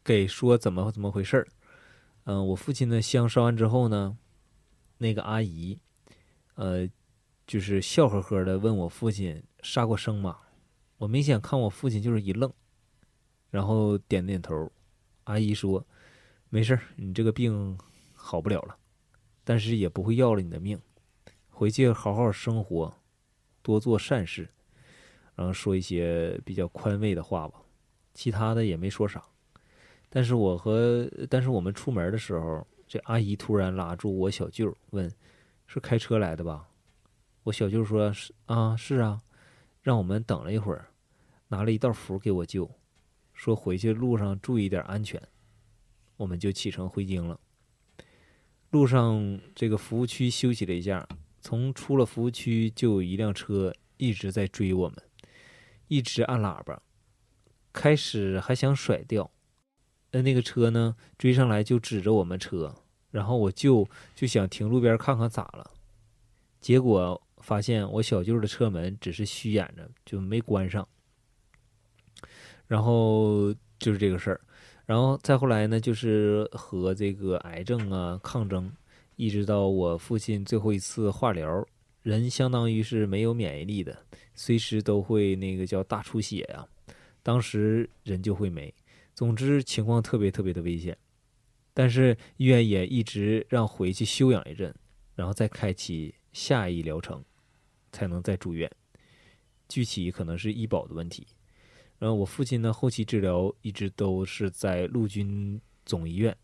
给说怎么怎么回事儿。嗯、我父亲的香烧完之后呢，那个阿姨，呃，就是笑呵呵的问我父亲杀过生吗？我明显看我父亲就是一愣，然后点点头。阿姨说：“没事儿，你这个病好不了了，但是也不会要了你的命。回去好好生活，多做善事。”然后说一些比较宽慰的话吧，其他的也没说啥。但是我和但是我们出门的时候，这阿姨突然拉住我小舅，问：“是开车来的吧？”我小舅说：“是啊，是啊。”让我们等了一会儿，拿了一道符给我舅，说回去路上注意点安全。我们就启程回京了。路上这个服务区休息了一下，从出了服务区就有一辆车一直在追我们，一直按喇叭。开始还想甩掉，呃，那个车呢追上来就指着我们车，然后我舅就想停路边看看咋了，结果发现我小舅的车门只是虚掩着，就没关上。然后就是这个事儿，然后再后来呢，就是和这个癌症啊抗争，一直到我父亲最后一次化疗，人相当于是没有免疫力的，随时都会那个叫大出血呀、当时人就会没，总之情况特别特别的危险。但是医院也一直让回去休养一阵，然后再开启下一疗程，才能再住院。具体可能是医保的问题。然后我父亲呢，后期治疗一直都是在陆军总医院。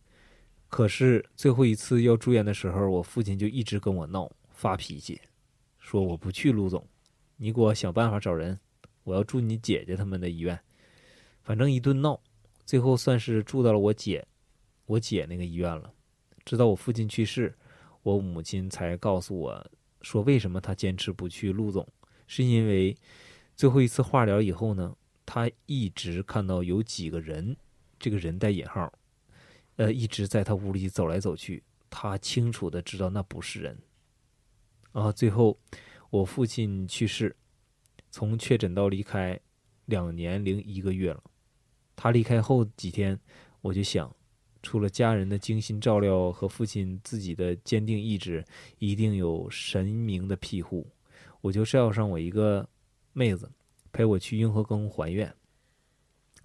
可是最后一次要住院的时候，我父亲就一直跟我闹发脾气，说我不去陆总，你给我想办法找人，我要住你姐姐他们的医院。反正一顿闹，最后算是住到了我姐。我姐那个医院了，直到我父亲去世，我母亲才告诉我说，为什么他坚持不去陆总，是因为最后一次化疗以后呢，他一直看到有几个人，这个人带引号，呃，一直在他屋里走来走去，他清楚的知道那不是人。啊，最后我父亲去世，从确诊到离开，两年零一个月了。他离开后几天，我就想。除了家人的精心照料和父亲自己的坚定意志，一定有神明的庇护。我就叫上我一个妹子，陪我去雍和宫还愿。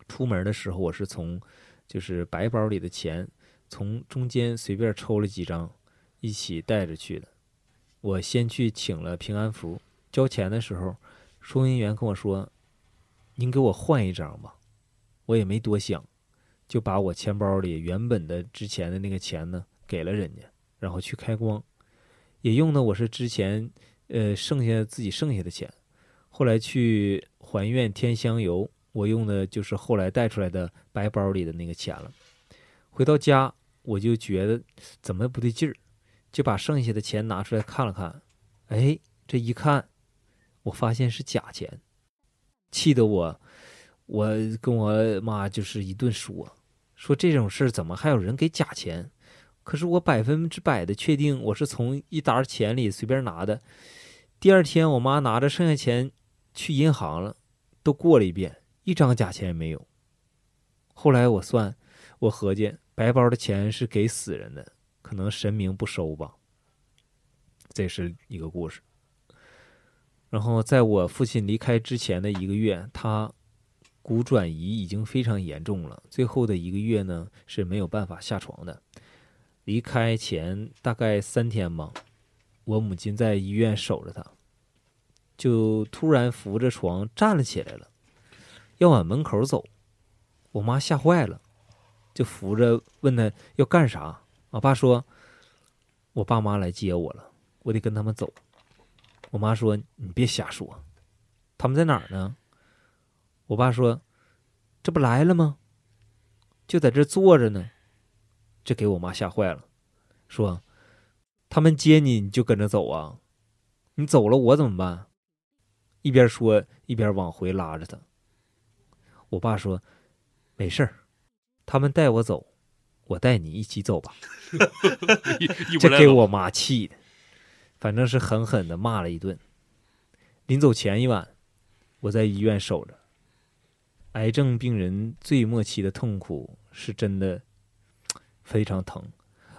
出门的时候，我是从就是白包里的钱，从中间随便抽了几张，一起带着去的。我先去请了平安符，交钱的时候，收银员跟我说：“您给我换一张吧。”我也没多想。就把我钱包里原本的之前的那个钱呢给了人家，然后去开光，也用的我是之前呃剩下自己剩下的钱。后来去还愿添香油，我用的就是后来带出来的白包里的那个钱了。回到家我就觉得怎么不对劲儿，就把剩下的钱拿出来看了看，哎，这一看，我发现是假钱，气得我我跟我妈就是一顿说。说这种事怎么还有人给假钱？可是我百分之百的确定我是从一沓钱里随便拿的。第二天我妈拿着剩下钱去银行了，都过了一遍，一张假钱也没有。后来我算，我合计白包的钱是给死人的，可能神明不收吧。这是一个故事。然后在我父亲离开之前的一个月，他。骨转移已经非常严重了，最后的一个月呢是没有办法下床的。离开前大概三天吧，我母亲在医院守着他，就突然扶着床站了起来了，要往门口走。我妈吓坏了，就扶着问他要干啥。我爸说：“我爸妈来接我了，我得跟他们走。”我妈说：“你别瞎说，他们在哪儿呢？”我爸说：“这不来了吗？就在这坐着呢。”这给我妈吓坏了，说：“他们接你，你就跟着走啊？你走了，我怎么办？”一边说一边往回拉着他。我爸说：“没事儿，他们带我走，我带你一起走吧。” 这给我妈气的，反正是狠狠的骂了一顿。临走前一晚，我在医院守着。癌症病人最末期的痛苦是真的非常疼，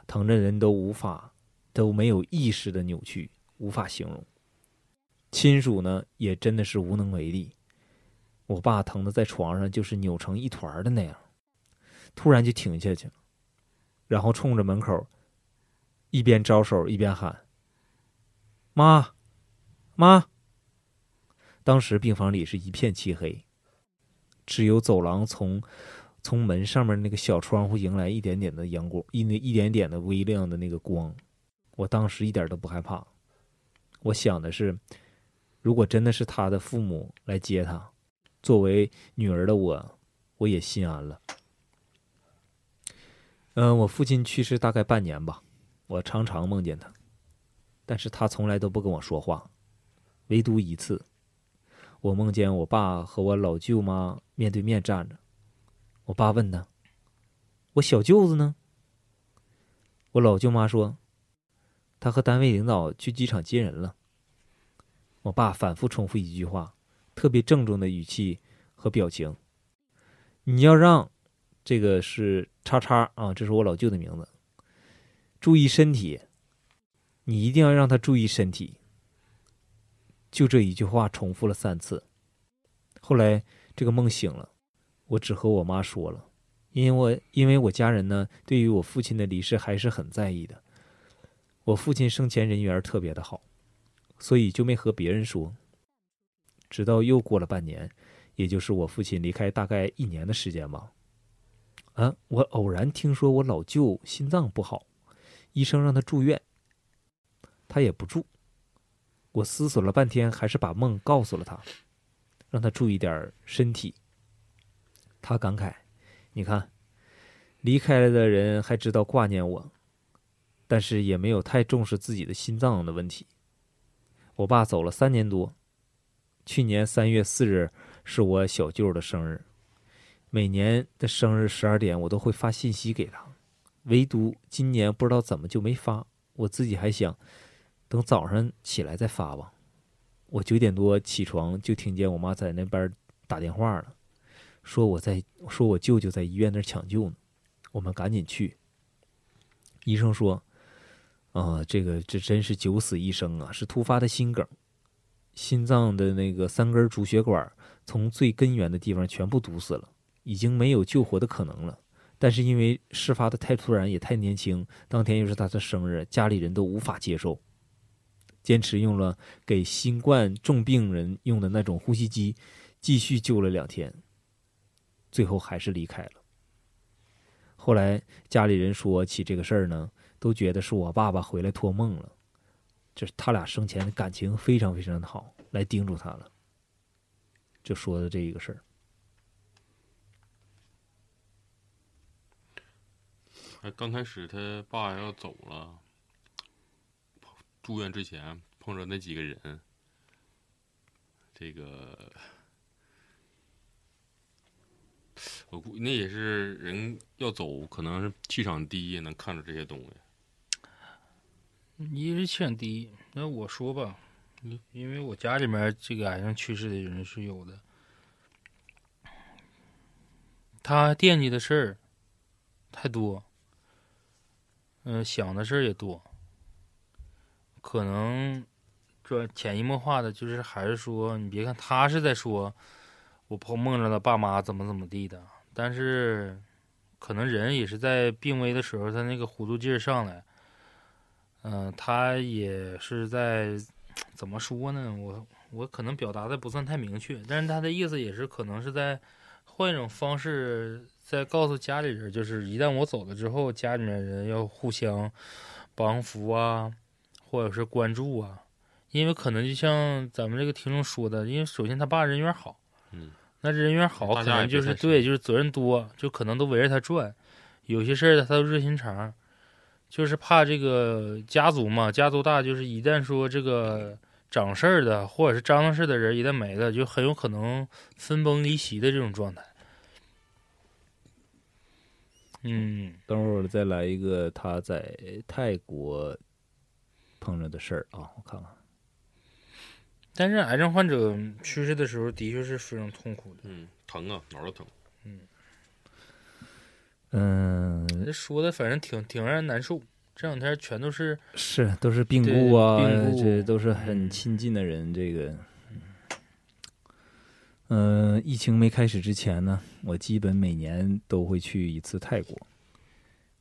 疼的人都无法都没有意识的扭曲，无法形容。亲属呢也真的是无能为力。我爸疼的在床上就是扭成一团的那样，突然就停下去了，然后冲着门口一边招手一边喊：“妈，妈！”当时病房里是一片漆黑。只有走廊从从门上面那个小窗户迎来一点点的阳光，一那一点点的微亮的那个光，我当时一点都不害怕。我想的是，如果真的是他的父母来接他，作为女儿的我，我也心安了。嗯，我父亲去世大概半年吧，我常常梦见他，但是他从来都不跟我说话，唯独一次。我梦见我爸和我老舅妈面对面站着，我爸问他：“我小舅子呢？”我老舅妈说：“他和单位领导去机场接人了。”我爸反复重复一句话，特别郑重的语气和表情：“你要让这个是叉叉啊，这是我老舅的名字，注意身体，你一定要让他注意身体。”就这一句话重复了三次，后来这个梦醒了，我只和我妈说了，因为我因为我家人呢，对于我父亲的离世还是很在意的。我父亲生前人缘特别的好，所以就没和别人说。直到又过了半年，也就是我父亲离开大概一年的时间吧。啊，我偶然听说我老舅心脏不好，医生让他住院，他也不住。我思索了半天，还是把梦告诉了他，让他注意点身体。他感慨：“你看，离开了的人还知道挂念我，但是也没有太重视自己的心脏的问题。”我爸走了三年多，去年三月四日是我小舅的生日。每年的生日十二点，我都会发信息给他，唯独今年不知道怎么就没发。我自己还想等早上起来再发吧。我九点多起床，就听见我妈在那边打电话了，说我在说我舅舅在医院那抢救呢，我们赶紧去。医生说：“啊，这个这真是九死一生啊，是突发的心梗，心脏的那个三根主血管从最根源的地方全部堵死了。”已经没有救活的可能了，但是因为事发的太突然，也太年轻，当天又是他的生日，家里人都无法接受，坚持用了给新冠重病人用的那种呼吸机，继续救了两天，最后还是离开了。后来家里人说起这个事儿呢，都觉得是我爸爸回来托梦了，这是他俩生前的感情非常非常的好，来叮嘱他了，就说的这一个事儿。刚开始他爸要走了，住院之前碰着那几个人，这个我估那也是人要走，可能是气场低也，能看着这些东西。一是气场低，那我说吧，因为我家里面这个癌症去世的人是有的，他惦记的事儿太多。嗯，想的事儿也多，可能这潜移默化的就是还是说，你别看他是在说，我碰梦着了爸妈怎么怎么地的，但是可能人也是在病危的时候，他那个糊涂劲儿上来，嗯，他也是在怎么说呢？我我可能表达的不算太明确，但是他的意思也是可能是在换一种方式。在告诉家里人，就是一旦我走了之后，家里面人要互相帮扶啊，或者是关注啊，因为可能就像咱们这个听众说的，因为首先他爸人缘好，嗯，那人缘好，可能就是对，就是责任多，就可能都围着他转，有些事儿他都热心肠，就是怕这个家族嘛，家族大，就是一旦说这个掌事儿的或者是张罗事的人一旦没了，就很有可能分崩离析的这种状态。嗯，等会儿再来一个他在泰国碰着的事儿啊，我看看。但是癌症患者去世的时候，的确是非常痛苦的。嗯，疼啊，哪儿都疼。嗯嗯，这说的反正挺挺让人难受。这两天全都是是都是病故啊，病故这都是很亲近的人，这个。嗯，疫情没开始之前呢，我基本每年都会去一次泰国。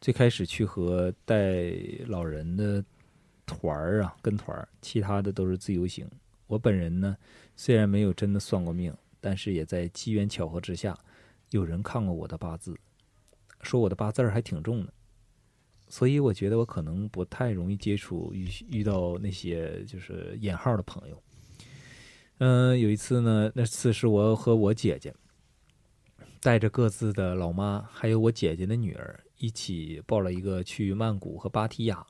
最开始去和带老人的团儿啊，跟团儿，其他的都是自由行。我本人呢，虽然没有真的算过命，但是也在机缘巧合之下，有人看过我的八字，说我的八字儿还挺重的，所以我觉得我可能不太容易接触遇遇到那些就是引号的朋友。嗯，有一次呢，那次是我和我姐姐带着各自的老妈，还有我姐姐的女儿一起报了一个去曼谷和芭提雅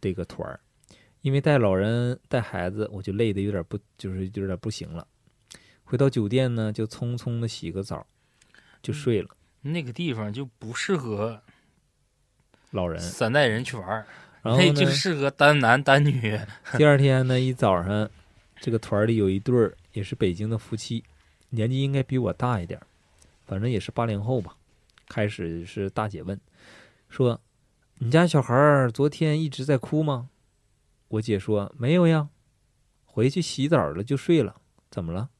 这个团儿。因为带老人带孩子，我就累得有点不，就是有点不行了。回到酒店呢，就匆匆的洗个澡，就睡了。那个地方就不适合老人三代人去玩儿，然后那就，适合单男单女。第二天呢，一早上，这个团里有一对儿也是北京的夫妻，年纪应该比我大一点儿，反正也是八零后吧。开始是大姐问，说：“你家小孩儿昨天一直在哭吗？”我姐说：“没有呀，回去洗澡了就睡了，怎么了？”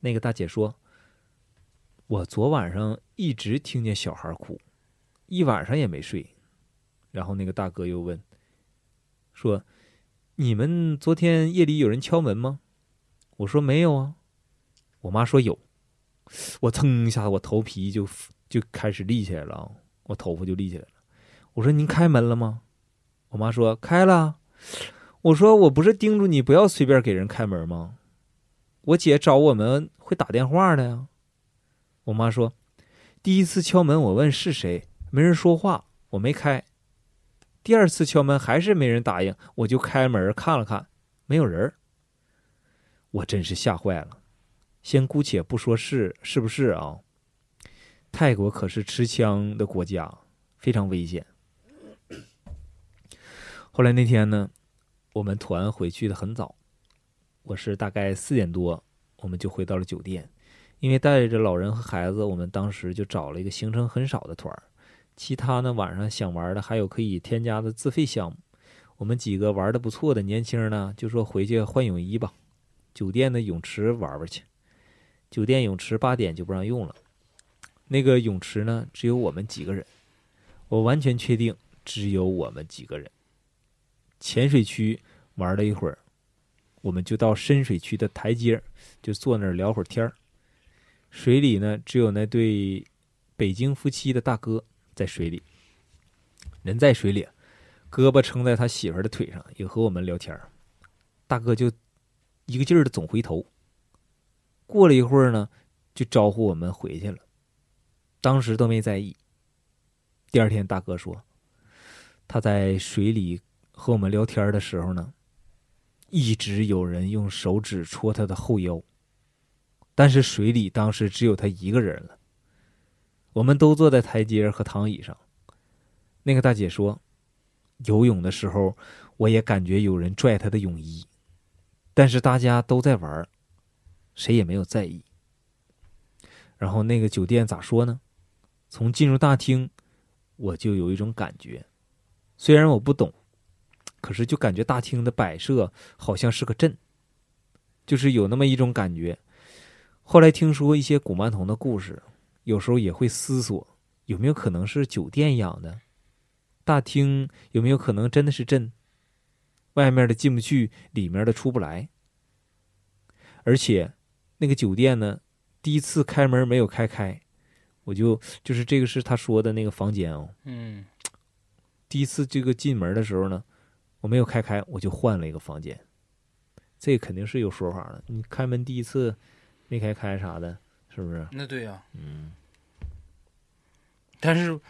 那个大姐说：“我昨晚上一直听见小孩哭，一晚上也没睡。然后那个大哥又问，说：“你们昨天夜里有人敲门吗？”我说：“没有啊。”我妈说有。我噌一下，我头皮就就开始立起来了，我头发就立起来了。我说：“您开门了吗？”我妈说：“开了。”我说：“我不是叮嘱你不要随便给人开门吗？我姐找我们会打电话的呀。”我妈说：“第一次敲门，我问是谁，没人说话，我没开。第二次敲门还是没人答应，我就开门看了看，没有人。我真是吓坏了。先姑且不说是是不是啊，泰国可是持枪的国家，非常危险。后来那天呢，我们团回去的很早，我是大概四点多，我们就回到了酒店。因为带着老人和孩子，我们当时就找了一个行程很少的团儿。其他呢，晚上想玩的还有可以添加的自费项目。我们几个玩的不错的年轻人呢，就说回去换泳衣吧，酒店的泳池玩玩去。酒店泳池八点就不让用了，那个泳池呢，只有我们几个人。我完全确定只有我们几个人。浅水区玩了一会儿，我们就到深水区的台阶就坐那儿聊会儿天儿。水里呢，只有那对北京夫妻的大哥在水里，人在水里，胳膊撑在他媳妇儿的腿上，也和我们聊天儿。大哥就一个劲儿的总回头。过了一会儿呢，就招呼我们回去了。当时都没在意。第二天，大哥说，他在水里和我们聊天的时候呢，一直有人用手指戳他的后腰。但是水里当时只有他一个人了。我们都坐在台阶和躺椅上。那个大姐说，游泳的时候我也感觉有人拽她的泳衣，但是大家都在玩，谁也没有在意。然后那个酒店咋说呢？从进入大厅，我就有一种感觉，虽然我不懂，可是就感觉大厅的摆设好像是个镇，就是有那么一种感觉。后来听说一些古曼童的故事，有时候也会思索，有没有可能是酒店养的大厅？有没有可能真的是镇？外面的进不去，里面的出不来。而且，那个酒店呢，第一次开门没有开开，我就就是这个是他说的那个房间哦。嗯，第一次这个进门的时候呢，我没有开开，我就换了一个房间。这肯定是有说法的。你开门第一次。没开开啥的，是不是？那对呀、嗯，但是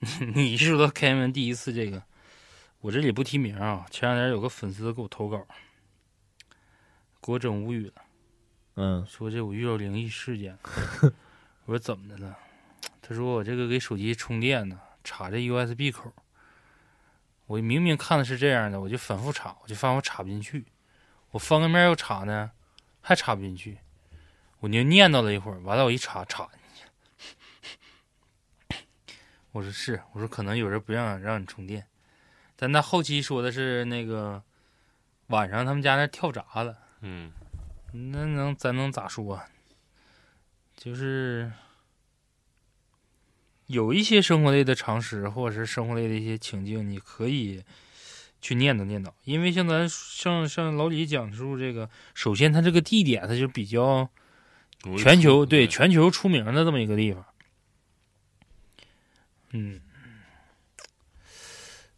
你说到开门第一次这个，我这里不提名啊。前两天有个粉丝给我投稿，给我整无语了，嗯说这我遇到灵异事件。我说怎么的了？他说我这个给手机充电呢，插这 USB 口。我明明看的是这样的，我就反复插，我就发现我插不进去。我翻个面又插呢，还插不进去。我就念叨了一会儿，完了我一插插进去。我说是，我说可能有人不让让你充电，但他后期说的是那个晚上他们家那跳闸了，嗯，那能咱能咋说啊？就是有一些生活类的常识，或者是生活类的一些情境，你可以去念叨念叨，因为像咱像像老李讲述这个，首先它这个地点它就比较。全球出对全球出名的这么一个地方，嗯，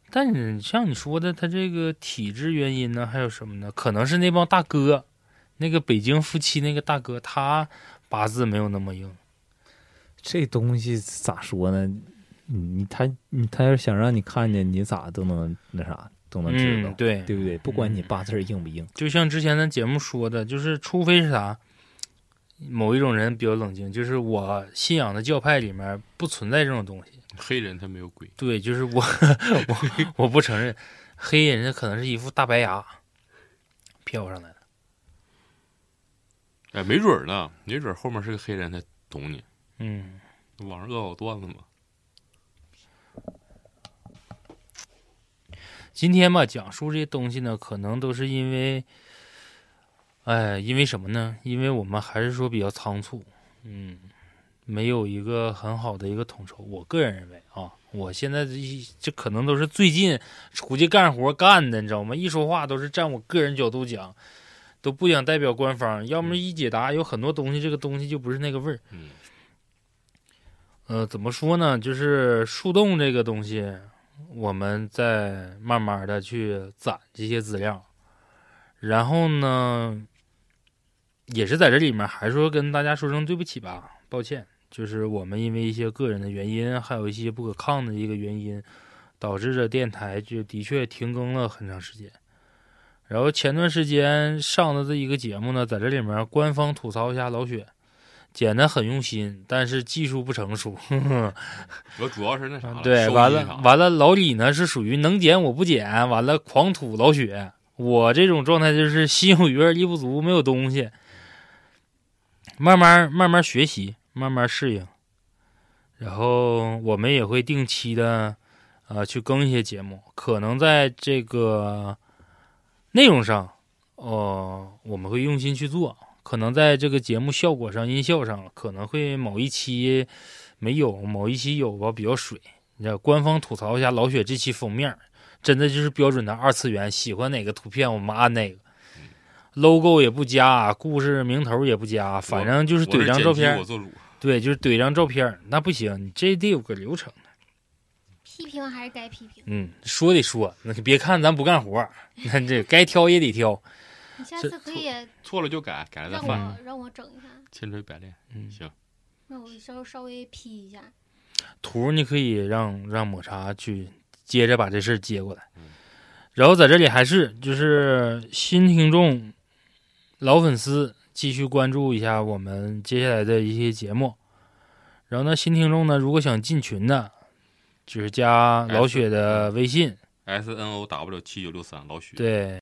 但是像你说的，他这个体质原因呢，还有什么呢？可能是那帮大哥，那个北京夫妻那个大哥，他八字没有那么硬。这东西咋说呢？你你他你他要想让你看见，你咋都能那啥都能知道，嗯，对，对不对？不管你八字硬不硬，就像之前咱节目说的，就是除非是啥，某一种人比较冷静，就是我信仰的教派里面不存在这种东西。黑人他没有鬼，对，就是我 我我不承认，黑人家可能是一副大白牙飘上来的。哎，没准儿呢，没准儿后面是个黑人，他懂你。嗯，网上恶搞段子嘛，今天吧，讲述这些东西呢，可能都是因为，哎，因为什么呢？因为我们还是说比较仓促，嗯，没有一个很好的一个统筹。我个人认为啊，我现在这一这可能都是最近出去干活干的，你知道吗？一说话都是站我个人角度讲，都不想代表官方。要么一解答，有很多东西，这个东西就不是那个味儿。嗯呃，怎么说呢？就是树洞这个东西，我们在慢慢的去攒这些资料，然后呢，也是在这里面，还是说跟大家说声对不起吧，抱歉，就是我们因为一些个人的原因，还有一些不可抗的一个原因，导致这电台就的确停更了很长时间。然后前段时间上的这一个节目呢，在这里面官方吐槽一下老雪，剪的很用心，但是技术不成熟。呵呵我主要是那啥，对，完了完了，老李呢是属于能剪我不剪，完了狂吐老血。我这种状态就是心有余而力不足，没有东西。慢慢慢慢学习，慢慢适应，然后我们也会定期的，呃，去更一些节目。可能在这个内容上，哦、我们会用心去做。可能在这个节目效果上、音效上，可能会某一期没有，某一期有吧，比较水。你知道，官方吐槽一下老雪这期封面，真的就是标准的二次元，喜欢哪个图片我们按哪个，logo 也不加，故事名头也不加，反正就是我怼张照片对，就是怼张照片，那不行，你这得有个流程。批评还是该批评。嗯，说得说，那别看咱不干活，那这该挑也得挑。你下次可以错了就改，改了再让，我让我整一下，千锤百炼。嗯，行，那我稍稍微 P 一下。图你可以让让抹茶去接着把这事儿接过来嗯，然后在这里还是就是新听众、老粉丝继续关注一下我们接下来的一些节目。然后呢，新听众呢，如果想进群的，就是加老雪的微信，S N O W 七九六三老雪。对，